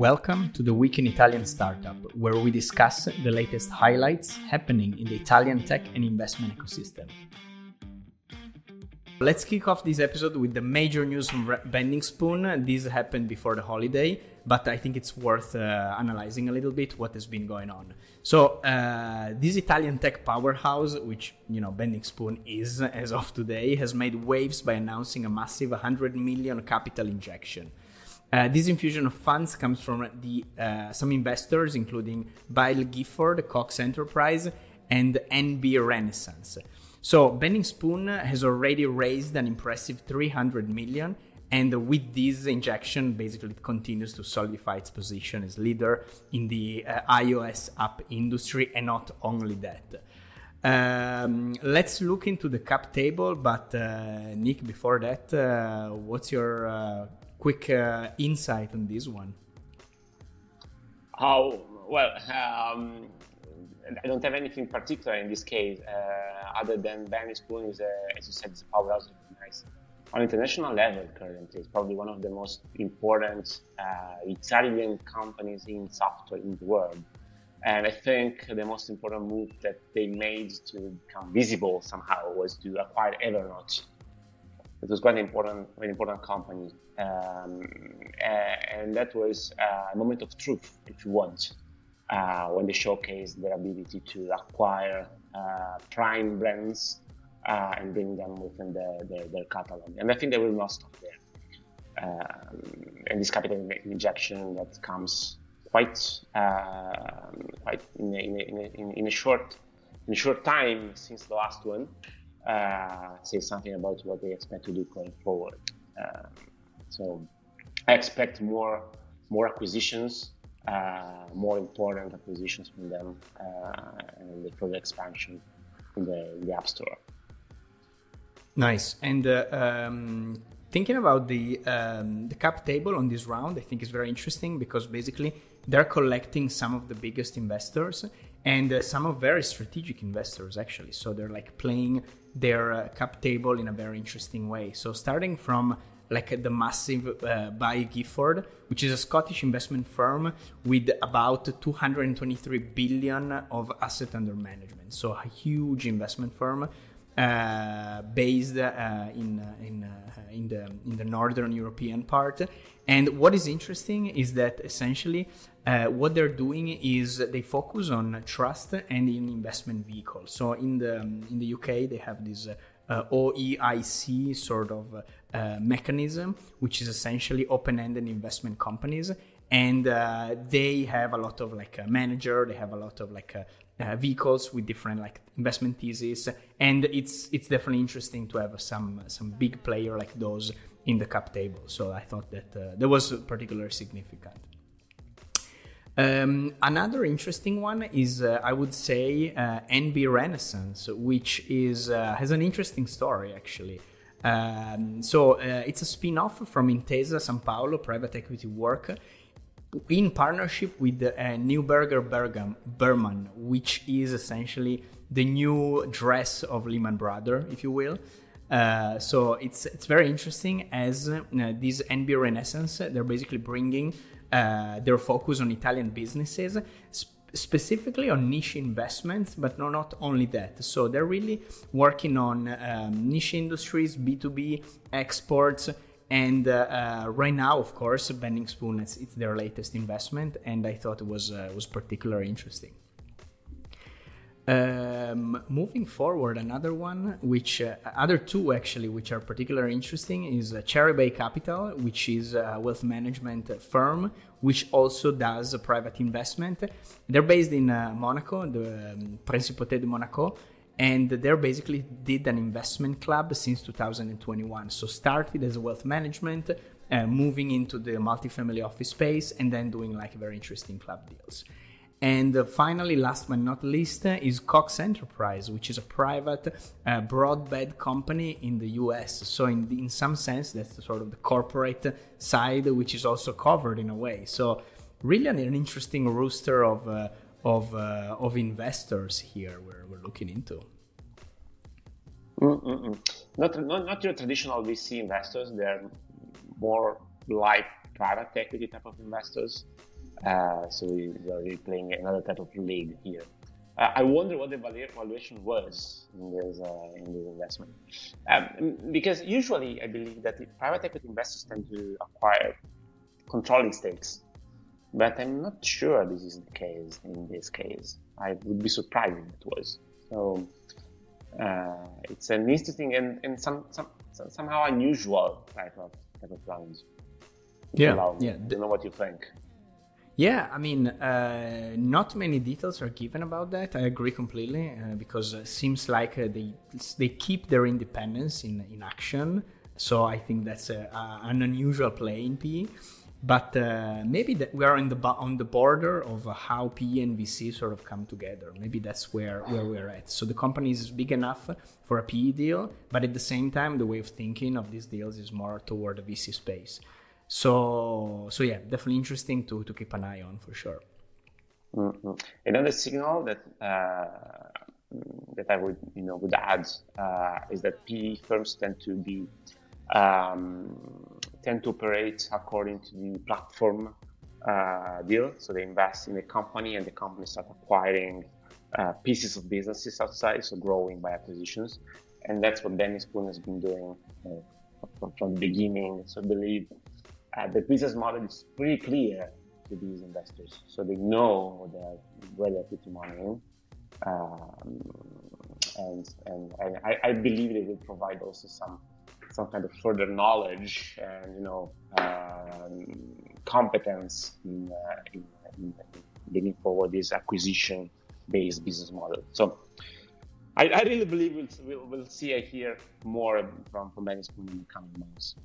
Welcome to the Week in Italian Startup, where we discuss the latest highlights happening in the Italian tech and investment ecosystem. Let's kick off this episode with the major news from Bending Spoon. This happened before the holiday, but I think it's worth uh, analyzing a little bit what has been going on. So, uh, this Italian tech powerhouse, which you know Bending Spoon is as of today, has made waves by announcing a massive 100 million capital injection. Uh, this infusion of funds comes from the uh, some investors, including Baillie Gifford, Cox Enterprise, and NB Renaissance. So Bending Spoon has already raised an impressive 300 million, and with this injection, basically it continues to solidify its position as leader in the uh, iOS app industry, and not only that. Um, let's look into the cap table, but uh, Nick, before that, uh, what's your uh, quick uh, insight on this one? How well? Um, I don't have anything particular in this case, uh, other than Bending Spoon is, a, as you said, it's a powerhouse recognized on international level currently. It's probably one of the most important uh, Italian companies in software in the world. And I think the most important move that they made to become visible somehow was to acquire Evernote. It was quite an important, very important company, um, and that was a moment of truth, if you want uh, when they showcase their ability to acquire uh, prime brands uh, and bring them within the, their, their catalog. And I think they will not stop there. Um, and this capital injection that comes quite uh, quite in, a, in, a, in a, short in a short time since the last one uh, says something about what they expect to do going forward. Um, so I expect more more acquisitions uh, more important acquisitions from them uh, and the further expansion in the, in the App Store. Nice. And uh, um, thinking about the um, the cap table on this round, I think is very interesting because basically they're collecting some of the biggest investors and uh, some of very strategic investors actually. So they're like playing their uh, cap table in a very interesting way. So starting from like the massive uh, Baillie Gifford, which is a Scottish investment firm with about 223 billion of asset under management. So a huge investment firm uh, based uh, in uh, in uh, in the in the northern European part. And what is interesting is that essentially what they're doing is they focus on trust and in investment vehicles. So in the in the UK they have this uh, OEIC sort of uh, mechanism, which is essentially open-ended investment companies, and uh, they have a lot of like a manager, they have a lot of like uh, vehicles with different like investment theses, and it's it's definitely interesting to have some some big player like those in the cap table. So I thought that uh, that was particularly significant. Um, another interesting one is, uh, I would say, uh, NB Renaissance, which is uh, has an interesting story actually. Um, so uh, it's a spin-off from Intesa San Paolo private equity work in partnership with uh, Neuberger Bergam, Berman, which is essentially the new dress of Lehman Brothers, if you will. Uh, so it's it's very interesting as uh, this NB Renaissance they're basically bringing uh, their focus on Italian businesses, sp- specifically on niche investments, but no, not only that. So they're really working on um, niche industries, B2B, exports. And uh, uh, right now, of course, Bending Spoon it's, it's, their latest investment, and I thought it was uh, was particularly interesting. Um, moving forward, another one, which uh, other two actually, which are particularly interesting, is uh, Cherry Bay Capital, which is a wealth management firm, which also does private investment. They're based in uh, Monaco, the um, Principauté de Monaco, and they basically did an investment club since 2021. So started as wealth management, uh, moving into the multifamily office space, and then doing like very interesting club deals. And uh, finally, last but not least, uh, is Cox Enterprise, which is a private uh, broadband company in the US. So, in, in some sense, that's sort of the corporate side, which is also covered in a way. So, really an, an interesting rooster of, uh, of, uh, of investors here we're, we're looking into. Not, not, not your traditional VC investors, they're more like private equity type of investors. Uh, so we, are playing another type of league here. Uh, I wonder what the valuation was in this uh, in this investment, um, because usually I believe that private equity investors tend to acquire controlling stakes, but I'm not sure this is the case in this case. I would be surprised if it was. So uh, it's an interesting and, and some, some somehow unusual type of type of round. Yeah, yeah. I don't know what you think. Yeah, I mean, uh, not many details are given about that. I agree completely uh, because it seems like uh, they they keep their independence in in action. So I think that's a, an unusual play in PE. But uh, maybe that we are in the on the border of how PE and VC sort of come together. Maybe that's where where we're at. So the company is big enough for a PE deal, but at the same time, the way of thinking of these deals is more toward the VC space. So so yeah, definitely interesting to to keep an eye on for sure. Mm-hmm. Another signal that uh, that I would you know would add uh, is that PE firms tend to be um, tend to operate according to the platform uh, deal. So they invest in a company, and the company start acquiring uh, pieces of businesses outside, so growing by acquisitions. And that's what Bending Spoon has been doing uh, from, from, the beginning. So I believe uh, the business model is pretty clear to these investors, so they know that where they're putting money in, um, and and, and I, I, believe they will provide also some some kind of further knowledge and you know um, competence in, uh, in, in, bringing forward this acquisition based business model. So. I, I really believe we'll, we'll, we'll see I hear more from, from Spoon in the coming months.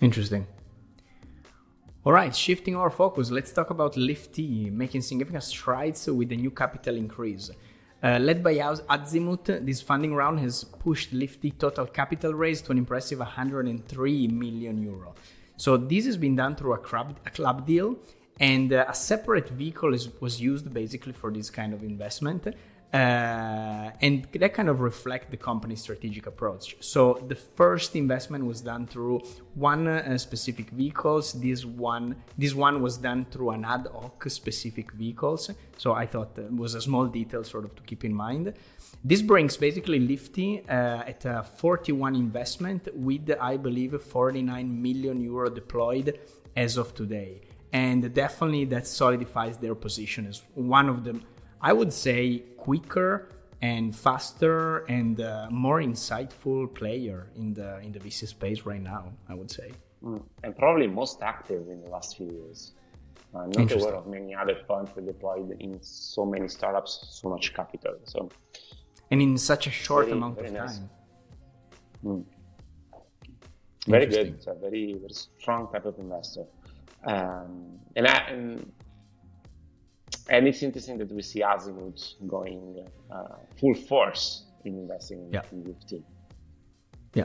Interesting. All right, shifting our focus, let's talk about LIFTT making significant strides with the new capital increase. Uh, led by House Azimut, this funding round has pushed LIFTT total capital raise to an impressive 103 million euro. So this has been done through a club, a club deal, and uh, a separate vehicle is, was used basically for this kind of investment. Uh, and that kind of reflect the company's strategic approach. So the first investment was done through one uh, specific vehicles. This one, this one was done through an ad hoc specific vehicles. So I thought it was a small detail sort of to keep in mind. This brings basically LIFTT uh, at a 41 investment with, I believe, 49 million euro deployed as of today. And definitely that solidifies their position as one of the I would say, quicker and faster and uh, more insightful player in the in the VC space right now. I would say, mm. and probably most active in the last few years. I'm not aware of many other funds that deployed in so many startups so much capital. So, and in such a short very, amount of nice. time. Mm. Very good. It's a very very strong type of investor. Um, and, I, and and it's interesting that we see Azimut going uh, full force in investing yeah. in LIFTT. Yeah.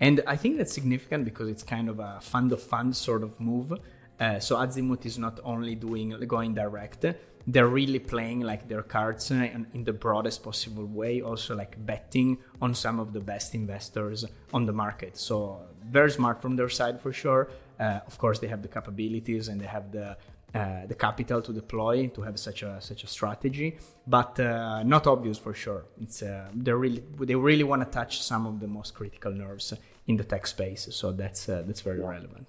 And I think that's significant because it's kind of a fund of funds sort of move. Uh, so Azimut is not only doing going direct, they're really playing like their cards in, in the broadest possible way. Also like betting on some of the best investors on the market. So very smart from their side for sure. Uh, of course, they have the capabilities and they have the uh, the capital to deploy to have such a such a strategy, but uh, not obvious for sure. It's uh, they really they really want to touch some of the most critical nerves in the tech space, so that's uh, that's very yeah. relevant.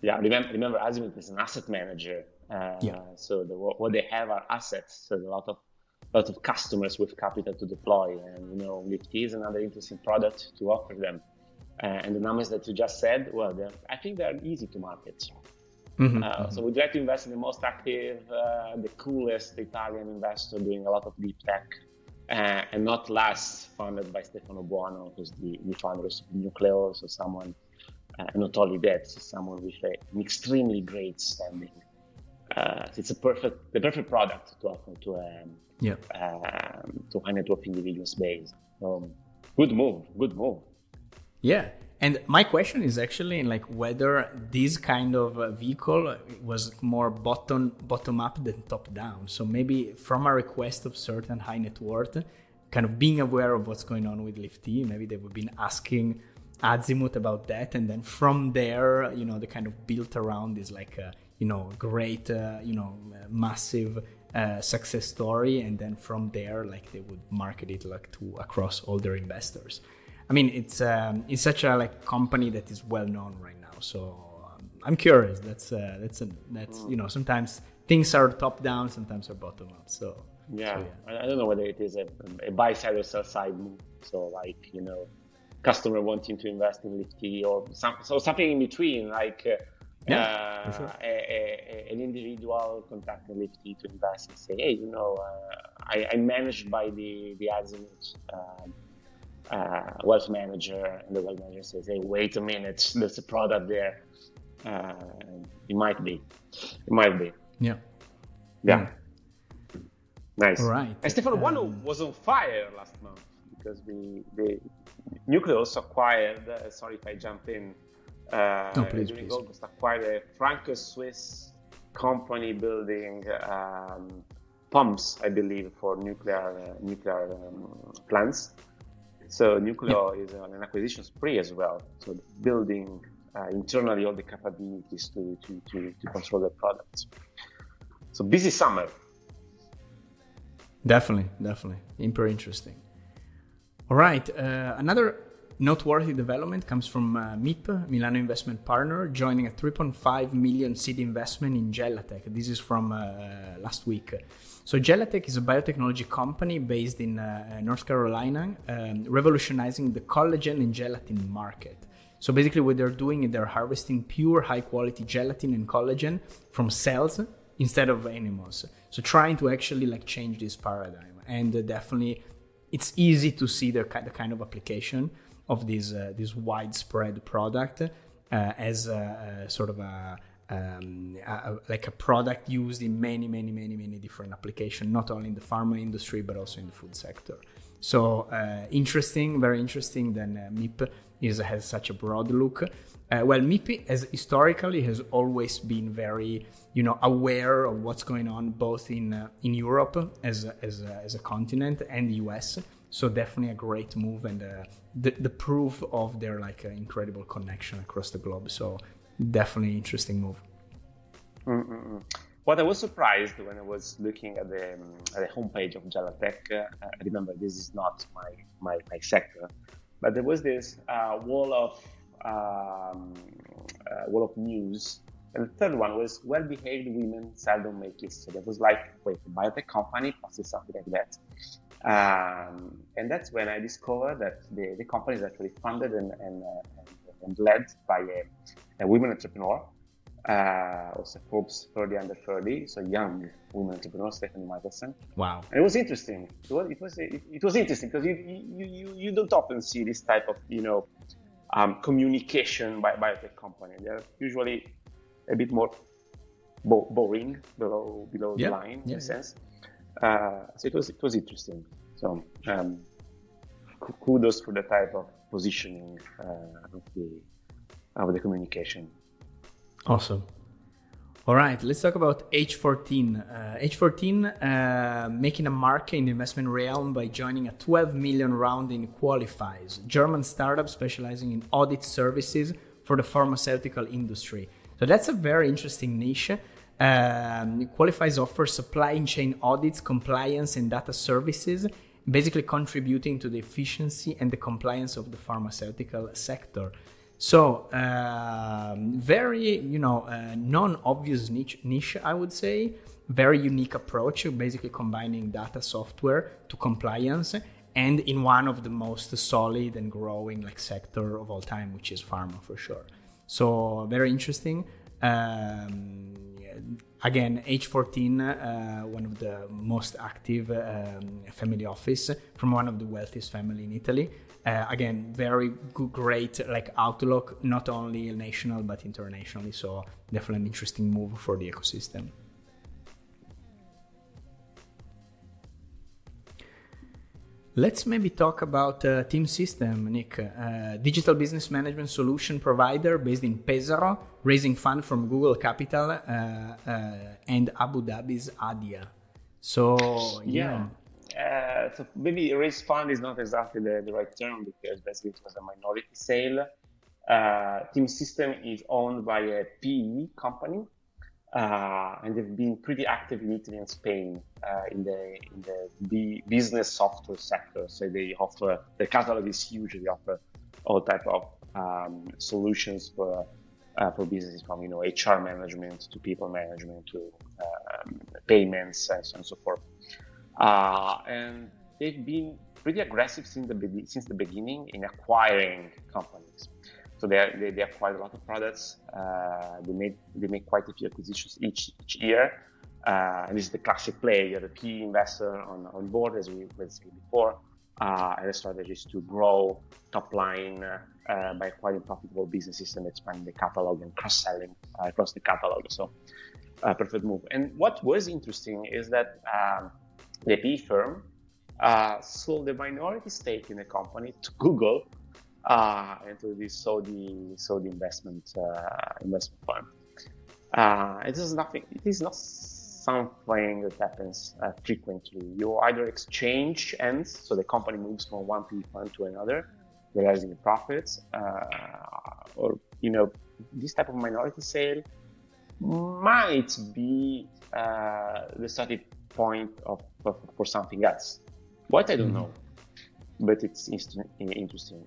Yeah, remember remember Azimut is an asset manager. Uh, yeah. So the, what they have are assets. So a lot of lot of customers with capital to deploy, and you know LIFTT is another interesting product to offer them. and the numbers that you just said, well, I think they're easy to market. Mm-hmm, uh. So we try to invest in the most active, uh, the coolest Italian investor doing a lot of deep tech, uh, and not last funded by Stefano Buono, who's the, the founder of Newcleo, so someone, uh, not only that, so someone with a, an extremely great standing. Uh, it's a perfect, the perfect product to offer to a um, yeah. Um, to high net worth individual space. So good move, good move. Yeah, and my question is actually like whether this kind of uh, vehicle was more bottom bottom up than top down. So maybe from a request of certain high net worth, kind of being aware of what's going on with LIFTT, maybe they would been asking Azimut about that, and then from there, you know, they kind of built around this like a you know great uh, you know massive uh, success story, and then from there, like they would market it like to across all their investors. I mean, it's um, it's such a like company that is well known right now. So um, I'm curious. That's uh, that's a, that's you know sometimes things are top down, sometimes are bottom up. So yeah, so, yeah. I don't know whether it is a, a buy side or sell side move. So like you know, customer wanting to invest in LIFTT or some, so something in between, like. Uh, yeah, uh, sure. a, a, an individual contacting LIFTT to invest and say, hey, you know, uh, I, am managed by the the Azimut um, uh, wealth manager, and the wealth manager says, "Hey, wait a minute, there's a product there." Uh, it might be, it might be. Yeah. Yeah. Mm. Nice. All right. And Stefano um, was on fire last month because we the Nucleus acquired. Uh, sorry if I jump in. Uh, no, please, please. August acquired a Franco-Swiss company building um, pumps, I believe, for nuclear uh, nuclear um, plants. So Newcleo yeah. is on an acquisition spree as well. So building uh, internally all the capabilities to, to, to, to control the products. So busy summer. Definitely, definitely. Super interesting. All right. Uh, another noteworthy development comes from uh, MIP, Milano Investment Partner, joining a 3.5 million seed investment in Jellatech. This is from uh, last week. So Jellatech is a biotechnology company based in uh, North Carolina, um, revolutionizing the collagen and gelatin market. So basically, what they're doing is they're harvesting pure, high-quality gelatin and collagen from cells instead of animals. So trying to actually like change this paradigm, and uh, definitely, it's easy to see the kind of application of this uh, this widespread product uh, as a, a sort of a, um, like a product used in many many many many different applications not only in the pharma industry but also in the food sector. So uh, interesting very interesting then uh, mip is has such a broad look. Uh, well mip has historically has always been very you know aware of what's going on both in in europe as a, as a, as a continent and the us so definitely a great move and uh, the, the proof of their like uh, incredible connection across the globe. So definitely interesting move. Mm-mm. What I was surprised when I was looking at the, um, at the homepage of Jellatech, uh, I remember this is not my, my, my sector, but there was this uh, wall of um, uh, wall of news and the third one was well-behaved women seldom make it. So that was like, wait, a biotech company posted something like that. Um, and that's when I discovered that the, the company is actually funded and, and, uh, and led by a, a women entrepreneur, uh, also Forbes 30 under 30, so young women entrepreneur, Stephanie Michelsen. Wow. And it was interesting. It was, it was, it, it was interesting because you, you, you, you don't often see this type of, you know, um, communication by biotech company. They're usually a bit more bo- boring below, below yeah. the line in a sense. Uh, so it was it was interesting. So um, kudos for the type of positioning uh, of the of the communication. Awesome. All right, let's talk about H14. Uh, H14 uh, making a mark in the investment realm by joining a 12 million round in Qualifyze, German startup specializing in audit services for the pharmaceutical industry. So that's a very interesting niche um, Qualifyze offers supply chain audits, compliance, and data services, basically contributing to the efficiency and the compliance of the pharmaceutical sector. So, um, very, you know, uh, non-obvious niche, niche, I would say. Very unique approach, basically combining data software to compliance, and in one of the most solid and growing like sector of all time, which is pharma for sure. So, very interesting. Um, again, H14, uh, one of the most active um, family office from one of the wealthiest family in Italy. Uh, again, very good, great like outlook, not only national but internationally. So definitely an interesting move for the ecosystem. Let's maybe talk about uh, Team System, Nick, uh, digital business management solution provider based in Pesaro, raising fund from Google Capital uh, uh and Abu Dhabi's Adia. So yeah. yeah. uh, so maybe raise fund is not exactly the, the right term because basically it was a minority sale. Uh, Team System is owned by a PE company, uh, and they've been pretty active in Italy and Spain uh, in the in the business software sector. So they offer the catalog is huge. They offer all type of um, solutions for uh, for businesses from you know HR management to people management to um, payments and so on and so forth. Uh, and they've been pretty aggressive since the be- since the beginning in acquiring companies. So they, they, they acquired a lot of products. Uh, they made they make quite a few acquisitions each each year. Uh, and this is the classic play. You're the PE investor on, on board, as we said before. Uh, and the strategy is to grow top line uh, by acquiring profitable businesses and expanding the catalog and cross-selling uh, across the catalog. So, uh, perfect move. And what was interesting is that um, the PE firm sold the minority stake in the company to Google uh, and to this Saudi Saudi investment uh, investment fund. Uh, it is nothing. It is not something that happens uh, frequently. You either exchange ends, so the company moves from one PE fund to another, realizing profits, or you know this type of minority sale might be uh, the starting point of, of, for something else. What I don't know but it's interesting.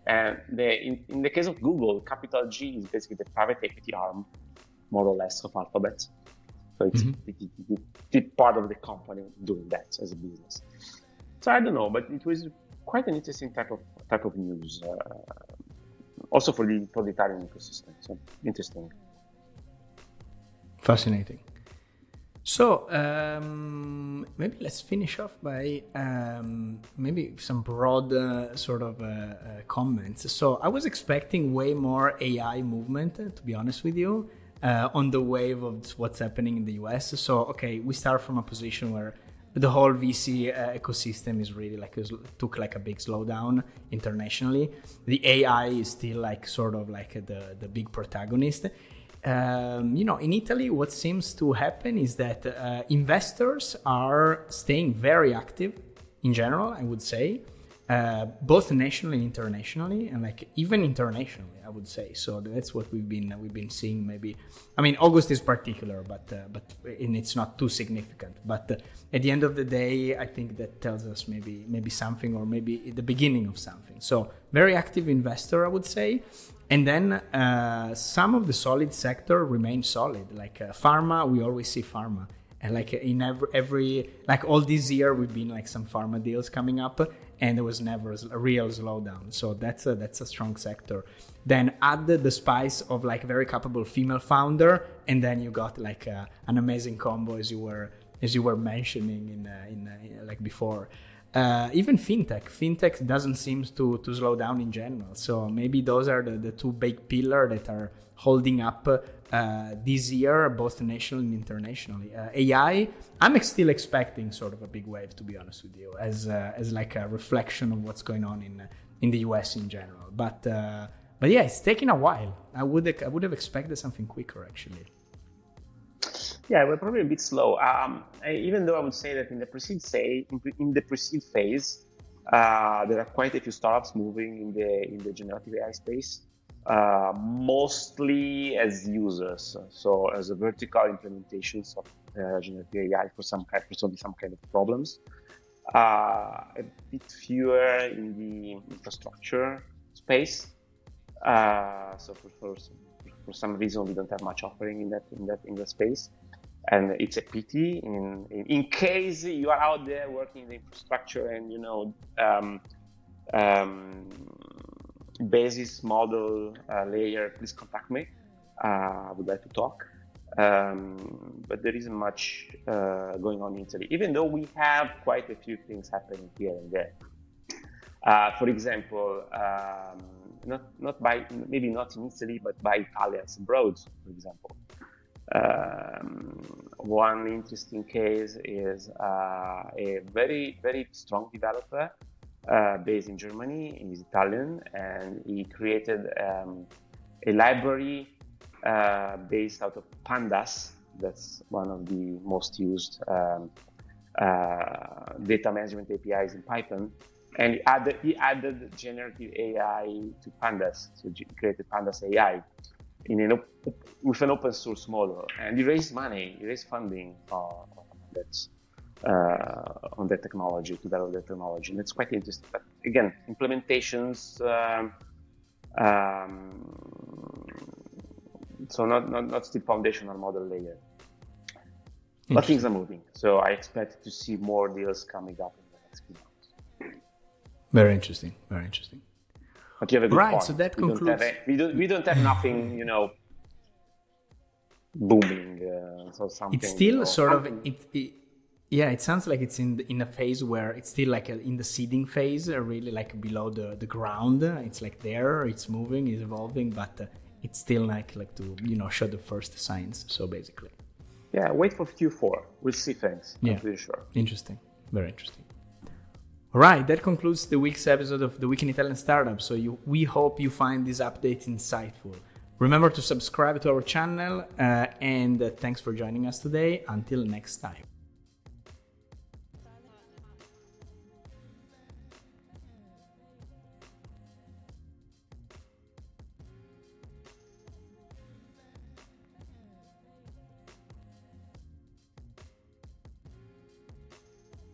And the, in, in, the case of Google, Capital G is basically the private equity arm, more or less, of Alphabet. So it's mm-hmm. it, it, it, part of the company doing that as a business. So I don't know, but it was quite an interesting type of type of news, uh, also for the for the Italian ecosystem. So interesting. Fascinating. So um, maybe let's finish off by um, maybe some broad uh, sort of uh, uh, comments. So I was expecting way more AI movement, uh, to be honest with you, uh, on the wave of what's happening in the US. So okay, we start from a position where the whole VC uh, ecosystem is really like took like a big slowdown internationally. The AI is still like sort of like the the big protagonist um, you know, in Italy, what seems to happen is that uh, investors are staying very active in general, I would say, uh, both nationally and internationally, and like even internationally, I would say. So that's what we've been we've been seeing. Maybe, I mean, August is particular, but uh, but and it's not too significant. But uh, at the end of the day, I think that tells us maybe maybe something, or maybe the beginning of something. So very active investor, I would say, and then uh, some of the solid sector remain solid, like uh, pharma. We always see pharma, and like in every, every like all this year, we've been like some pharma deals coming up, and there was never a real slowdown. So that's a, that's a strong sector. Then add the spice of like very capable female founder, and then you got like uh, an amazing combo as you were as you were mentioning in, uh, in, uh, in like before uh, even fintech. Fintech doesn't seem to, to slow down in general. So maybe those are the, the two big pillars that are holding up uh, this year both nationally and internationally. Uh, ai i'm still expecting sort of a big wave to be honest with you as uh, as like a reflection of what's going on in in the us in general. But uh, but yeah it's taking a while. I would i would have expected something quicker actually yeah, we're probably a bit slow. Um, I, even though I would say that in the pre-seed say in the pre-seed phase, uh, there are quite a few startups moving in the in the generative AI space, uh, mostly as users, so as a vertical implementations of uh, generative AI for some kind for some, some kind of problems. Uh, a bit fewer in the infrastructure space. Uh, so for, for for some reason we don't have much offering in that in that in that space and it's a pity in, in, in case you are out there working in the infrastructure and you know um, um, basis model uh, layer please contact me. Uh, i would like to talk. Um, but there isn't much uh, going on in italy even though we have quite a few things happening here and there. Uh, for example um, not not by maybe not in italy but by italians abroad for example um, one interesting case is uh, a very, very strong developer uh, based in Germany. He's Italian and he created um, a library uh, based out of Pandas. That's one of the most used um, uh, data management APIs in Python, and he added, he added generative AI to Pandas, so he created Pandas AI in an op- with an open source model, and he raised money, he raised funding on that uh, on that technology to develop that technology, and it's quite interesting. But again, implementations. Um, um, so not, not not still foundational model layer, but things are moving. So I expect to see more deals coming up in the next few months. Very interesting. Very interesting. But you have a good right. point. So that we concludes. Don't have, we don't we don't have nothing, you know, booming. Uh, so something. It's still you know, sort of it, it. Yeah, it sounds like it's in the, in a phase where it's still like a, in the seeding phase, uh, really like below the, the ground. It's like there, it's moving, it's evolving, but uh, it's still like like to you know show the first signs. So basically, Yeah, wait for Q4. We'll see things. Yeah. I'm pretty sure. interesting, very interesting. All right, that concludes the week's episode of the Week in Italian Startup. So you, we hope you find this update insightful. Remember to subscribe to our channel, uh, and uh, thanks for joining us today. Until next time.